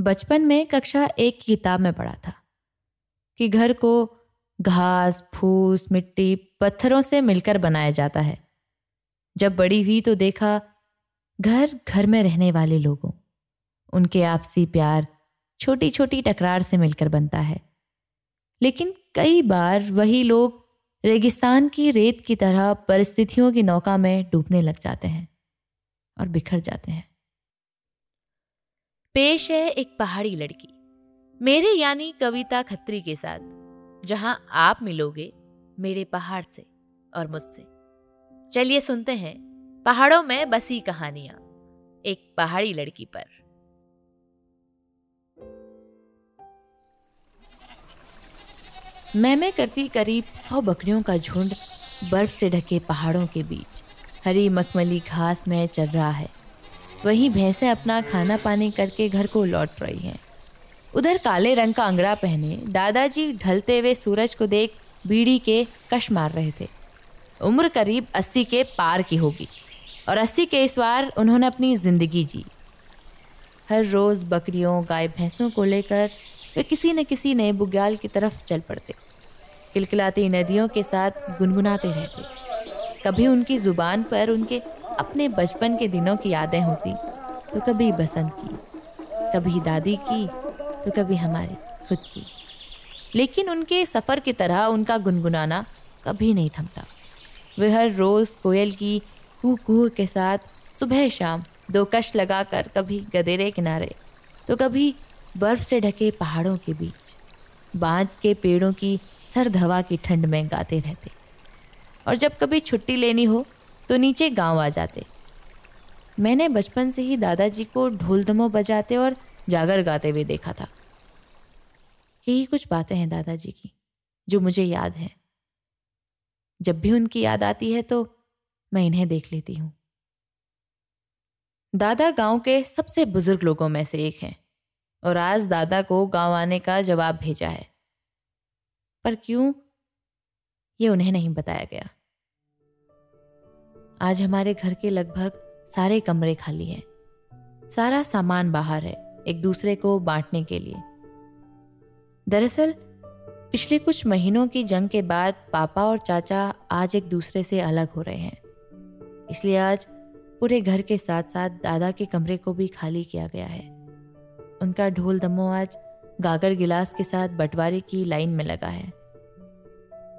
बचपन में कक्षा एक किताब में पढ़ा था कि घर को घास, फूस, मिट्टी पत्थरों से मिलकर बनाया जाता है। जब बड़ी हुई तो देखा घर घर में रहने वाले लोगों, उनके आपसी प्यार छोटी छोटी टकरार से मिलकर बनता है। लेकिन कई बार वही लोग रेगिस्तान की रेत की तरह परिस्थितियों की नौका में डूबने लग जाते हैं और बिखर जाते हैं। पेश है एक पहाड़ी लड़की। मेरे यानी कविता खत्री के साथ, जहाँ आप मिलोगे मेरे पहाड़ से और मुझसे। चलिए सुनते हैं पहाड़ों में बसी कहानियाँ एक पहाड़ी लड़की पर। मैं मैं करती करीब सौ बकरियों का झुंड बर्फ़ से ढके पहाड़ों के बीच। हरी मखमली घास में चल रहा है। वहीं भैंसें अपना खाना पानी करके घर को लौट रही हैं। उधर काले रंग का अंगड़ा पहने दादाजी ढलते हुए सूरज को देख बीड़ी के कश मार रहे थे। उम्र करीब अस्सी के पार की होगी और अस्सी के इस बार उन्होंने अपनी ज़िंदगी जी। हर रोज़ बकरियों, गाय भैंसों को लेकर वे किसी न किसी नए बुग्याल की तरफ़ चल पड़ते। किलकिलाती नदियों के साथ गुनगुनाते रहते। कभी उनकी ज़ुबान पर उनके अपने बचपन के दिनों की यादें होती तो कभी बसंत की, कभी दादी की तो कभी हमारी खुद की। लेकिन उनके सफ़र की तरह उनका गुनगुनाना कभी नहीं थमता। वे हर रोज़ कोयल की कू कू के साथ सुबह शाम दो कश लगाकर कभी गदेरे किनारे तो कभी बर्फ़ से ढके पहाड़ों के बीच, बांझ के पेड़ों की सर्द हवा की ठंड में गाते रहते। और जब कभी छुट्टी लेनी हो तो नीचे गाँव आ जाते। मैंने बचपन से ही दादाजी को ढोल धमो बजाते और जागर गाते हुए देखा था। यही कुछ बातें हैं दादाजी की, जो मुझे याद है। जब भी उनकी याद आती है तो मैं इन्हें देख लेती हूँ। दादा गाँव के सबसे बुज़ुर्ग लोगों में से एक हैं, और आज दादा को गाँव आने का जवाब भेजा है। पर क्यों, ये उन्हें नहीं बताया गया। आज हमारे घर के लगभग सारे कमरे खाली हैं। सारा सामान बाहर है, एक दूसरे को बांटने के लिए। दरअसल, पिछले कुछ महीनों की जंग के बाद पापा और चाचा आज एक दूसरे से अलग हो रहे हैं। इसलिए आज पूरे घर के साथ साथ दादा के कमरे को भी खाली किया गया है। उनका ढोल दमो आज गागर गिलास के साथ बंटवारे की लाइन में लगा है।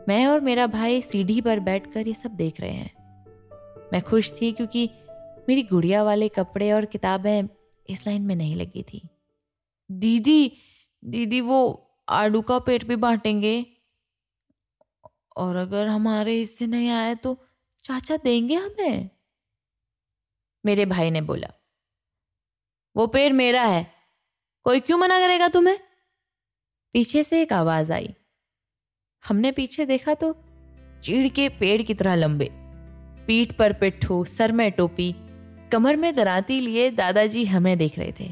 मैं और मेरा भाई सीढ़ी पर बैठकर ये सब देख रहे हैं। मैं खुश थी क्योंकि मेरी गुड़िया वाले कपड़े और किताबें इस लाइन में नहीं लगी थी। दीदी दीदी वो आडू का पेट भी बांटेंगे। और अगर हमारे हिस्से नहीं आए तो चाचा देंगे हमें। मेरे भाई ने बोला, वो पेड़ मेरा है, कोई क्यों मना करेगा तुम्हें? पीछे से एक आवाज़ आई। हमने पीछे देखा तो चीड़ के पेड़ की तरह लंबे। पीठ पर पिट्ठू, सर में टोपी, कमर में दराती लिए दादाजी हमें देख रहे थे।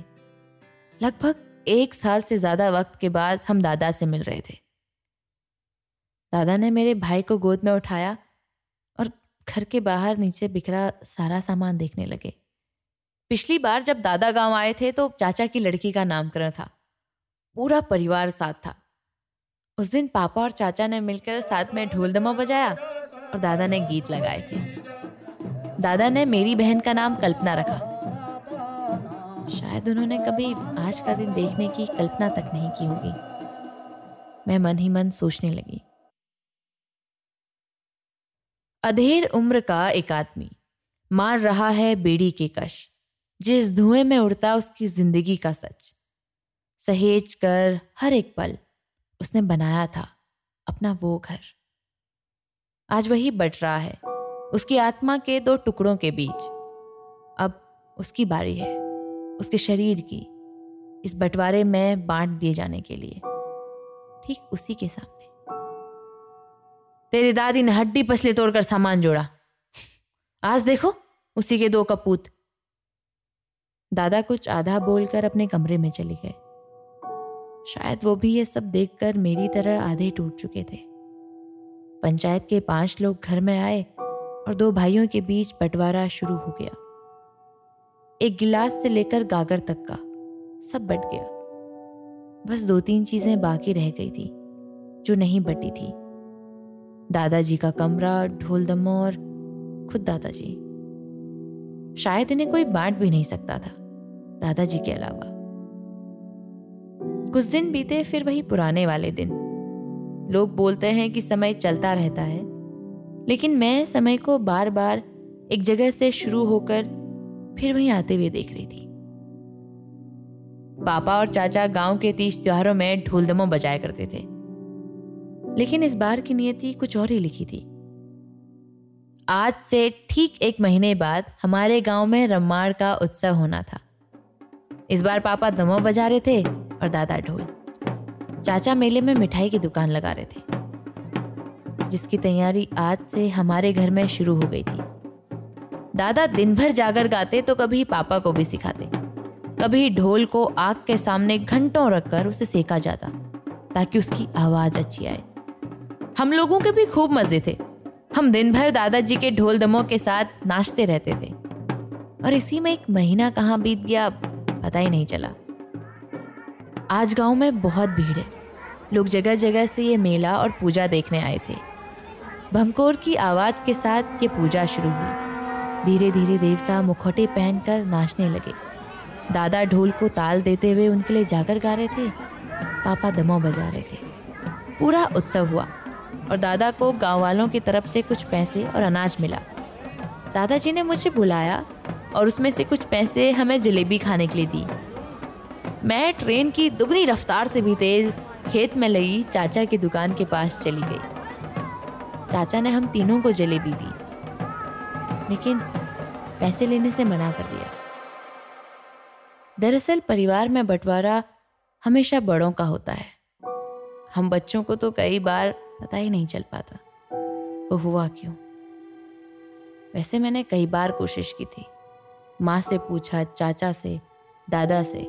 लगभग एक साल से ज़्यादा वक्त के बाद हम दादा से मिल रहे थे। दादा ने मेरे भाई को गोद में उठाया और घर के बाहर नीचे बिखरा सारा सामान देखने लगे। पिछली बार जब दादा गाँव आए थे तो चाचा की लड़की का नामकरण था। पूरा परिवार साथ था। उस दिन पापा और चाचा ने मिलकर साथ में ढोल दमा बजाया और दादा ने गीत लगाए थे। दादा ने मेरी बहन का नाम कल्पना रखा। शायद उन्होंने कभी आज का दिन देखने की कल्पना तक नहीं की होगी। मैं मन ही मन सोचने लगी। अधेर उम्र का एक आदमी मार रहा है बेड़ी के कश, जिस धुएँ में उड़ता उसकी ज़िंदगी का सच। सहेज कर हर एक पल उसने बनाया था अपना वो घर। आज वही बट रहा है। उसकी आत्मा के दो टुकड़ों के बीच। अब उसकी बारी है, उसके शरीर की, इस बंटवारे में बांट दिए जाने के लिए। ठीक उसी के सामने। तेरी दादी ने हड्डी पसले तोड़कर सामान जोड़ा। आज देखो, उसी के दो कपूत। दादा कुछ आधा बोलकर अपने कमरे में चले गए। शायद वो भी ये सब देखकर मेरी तरह आधे टूट चुके थे। पंचायत के पाँच लोग घर में आए और दो भाइयों के बीच बंटवारा शुरू हो गया। एक गिलास से लेकर गागर तक का सब बट गया। बस दो तीन चीज़ें बाकी रह गई थी, जो नहीं बटी थी। दादाजी का कमरा, ढोल दमो और खुद दादाजी। शायद इन्हें कोई बांट भी नहीं सकता था, दादाजी के अलावा। कुछ दिन बीते, फिर वही पुराने वाले दिन। लोग बोलते हैं कि समय चलता रहता है लेकिन मैं समय को बार बार एक जगह से शुरू होकर फिर वहीं आते हुए देख रही थी। पापा और चाचा गाँव के तीज त्योहारों में ढोल दमो बजाया करते थे। लेकिन इस बार की नियति कुछ और ही लिखी थी। आज से ठीक एक महीने बाद हमारे गाँव में रम्माड़ का उत्सव होना था। इस बार पापा दमो बजा रहे थे और दादा ढोल। चाचा मेले में मिठाई की दुकान लगा रहे थे। जिसकी तैयारी आज से हमारे घर में शुरू हो गई थी। दादा दिन भर जागर गाते तो कभी पापा को भी सिखाते। कभी ढोल को आग के सामने घंटों रखकर उसे सेका जाता, ताकि उसकी आवाज़ अच्छी आए। हम लोगों के भी खूब मज़े थे। हम दिन भर दादाजी के ढोल दमों के साथ नाचते रहते थे। और इसी में एक महीना कहाँ बीत गया, पता ही नहीं चला। आज गाँव में बहुत भीड़ है। लोग जगह जगह से ये मेला और पूजा देखने आए थे। भंकोर की आवाज़ के साथ ये पूजा शुरू हुई। धीरे धीरे देवता मुखौटे पहनकर नाचने लगे। दादा ढोल को ताल देते हुए उनके लिए जाकर गा रहे थे। पापा दमो बजा रहे थे। पूरा उत्सव हुआ और दादा को गाँव वालों की तरफ़ से कुछ पैसे और अनाज मिला। दादाजी ने मुझे बुलाया और उसमें से कुछ पैसे हमें जलेबी खाने के लिए दी मैं ट्रेन की दुगनी रफ्तार से भी तेज खेत में लगी चाचा की दुकान के पास चली गई। चाचा ने हम तीनों को जलेबी दी। लेकिन पैसे लेने से मना कर दिया। दरअसल परिवार में बंटवारा हमेशा बड़ों का होता है। हम बच्चों को तो कई बार पता ही नहीं चल पाता। वो हुआ क्यों? वैसे मैंने कई बार कोशिश की थी। माँ से पूछा, चाचा से, दादा से।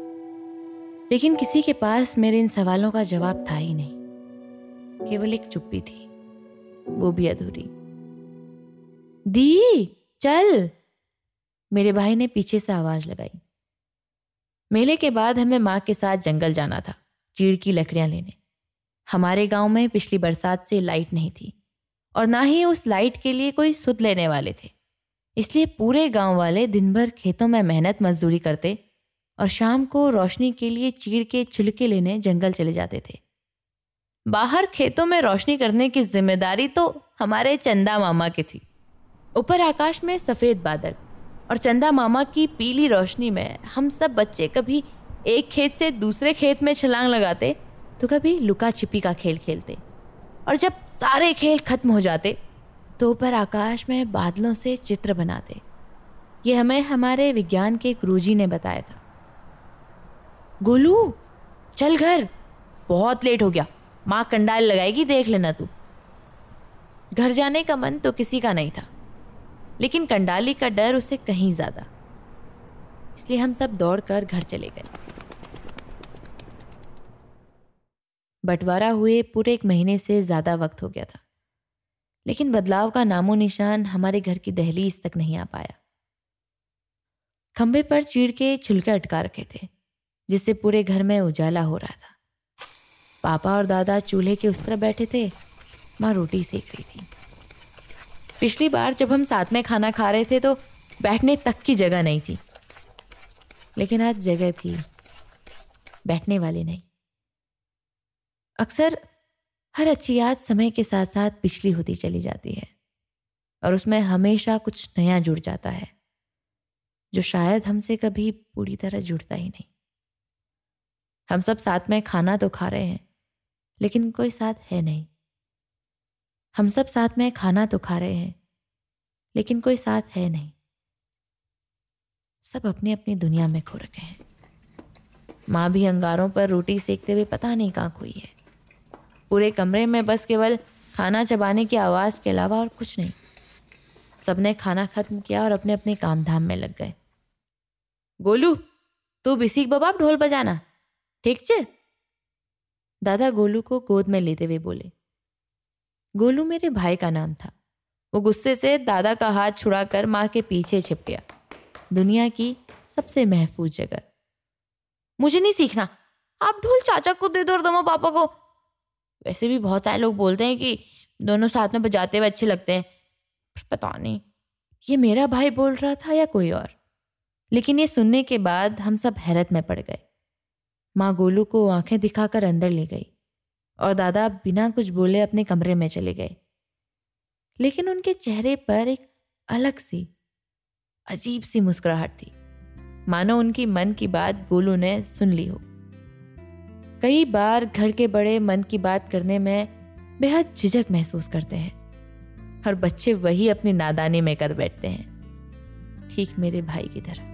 लेकिन किसी के पास मेरे इन सवालों का जवाब था ही नहीं। केवल एक चुप्पी थी। वो भी अधूरी। दी, चल। मेरे भाई ने पीछे से आवाज़ लगाई। मेले के बाद हमें माँ के साथ जंगल जाना था, चीड़ की लकड़ियाँ लेने। हमारे गाँव में पिछली बरसात से लाइट नहीं थी, और ना ही उस लाइट के लिए कोई सुध लेने वाले थे। इसलिए पूरे गाँव वाले दिन भर खेतों में मेहनत मजदूरी करते और शाम को रोशनी के लिए चीड़ के छिलके लेने जंगल चले जाते थे। बाहर खेतों में रोशनी करने की ज़िम्मेदारी तो हमारे चंदा मामा की थी। ऊपर आकाश में सफ़ेद बादल और चंदा मामा की पीली रोशनी में हम सब बच्चे कभी एक खेत से दूसरे खेत में छलांग लगाते तो कभी लुका छिपी का खेल खेलते और जब सारे खेल खत्म हो जाते तो ऊपर आकाश में बादलों से चित्र बनाते। ये हमें हमारे विज्ञान के गुरुजी ने बताया था। गोलू, चल घर। बहुत लेट हो गया। माँ कंडाल लगाएगी, देख लेना तू। घर जाने का मन तो किसी का नहीं था, लेकिन कंडाली का डर उसे कहीं ज़्यादा। इसलिए हम सब दौड़कर घर चले गए। बंटवारा हुए पूरे एक महीने से ज़्यादा वक्त हो गया था, लेकिन बदलाव का नामो निशान हमारे घर की दहलीज तक नहीं आ पाया। खंबे पर चीड़ के छिलके अटका रखे थे, जिससे पूरे घर में उजाला हो रहा था। पापा और दादा चूल्हे के उस तरफ़ बैठे थे, माँ रोटी सेक रही थी। पिछली बार जब हम साथ में खाना खा रहे थे तो बैठने तक की जगह नहीं थी। लेकिन आज जगह थी, बैठने वाली नहीं। अक्सर हर अच्छी याद समय के साथ साथ पिछली होती चली जाती है, और उसमें हमेशा कुछ नया जुड़ जाता है, जो शायद हमसे कभी पूरी तरह जुड़ता ही नहीं। हम सब साथ में खाना तो खा रहे हैं लेकिन कोई साथ है नहीं। हम सब साथ में खाना तो खा रहे हैं, लेकिन कोई साथ है नहीं। सब अपनी अपनी दुनिया में खो रखे हैं। माँ भी अंगारों पर रोटी सेकते हुए पता नहीं कहाँ खोई है। पूरे कमरे में बस केवल खाना चबाने की आवाज़ के अलावा और कुछ नहीं। सबने खाना खत्म किया और अपने अपने काम धाम में लग गए। गोलू, तू बिसिक बबाब ढोल बजाना। ठीक चे दादा गोलू को गोद में लेते हुए बोले, गोलू मेरे भाई का नाम था। वो गुस्से से दादा का हाथ छुड़ाकर माँ के पीछे छिप गया। दुनिया की सबसे महफूज जगह। मुझे नहीं सीखना। आप ढोल चाचा को दे दो और दमो पापा को। वैसे भी बहुत सारे लोग बोलते हैं कि दोनों साथ में बजाते हुए अच्छे लगते हैं। पता नहीं, ये मेरा भाई बोल रहा था या कोई और? लेकिन ये सुनने के बाद हम सब हैरत में पड़ गए। माँ गोलू को आँखें दिखाकर अंदर ले गई और दादा बिना कुछ बोले अपने कमरे में चले गए। लेकिन उनके चेहरे पर एक अलग सी, अजीब सी मुस्कुराहट थी। मानो उनकी मन की बात गोलू ने सुन ली हो। कई बार घर के बड़े मन की बात करने में बेहद झिझक महसूस करते हैं और बच्चे वही अपनी नादानी में कर बैठते हैं। ठीक मेरे भाई की तरह।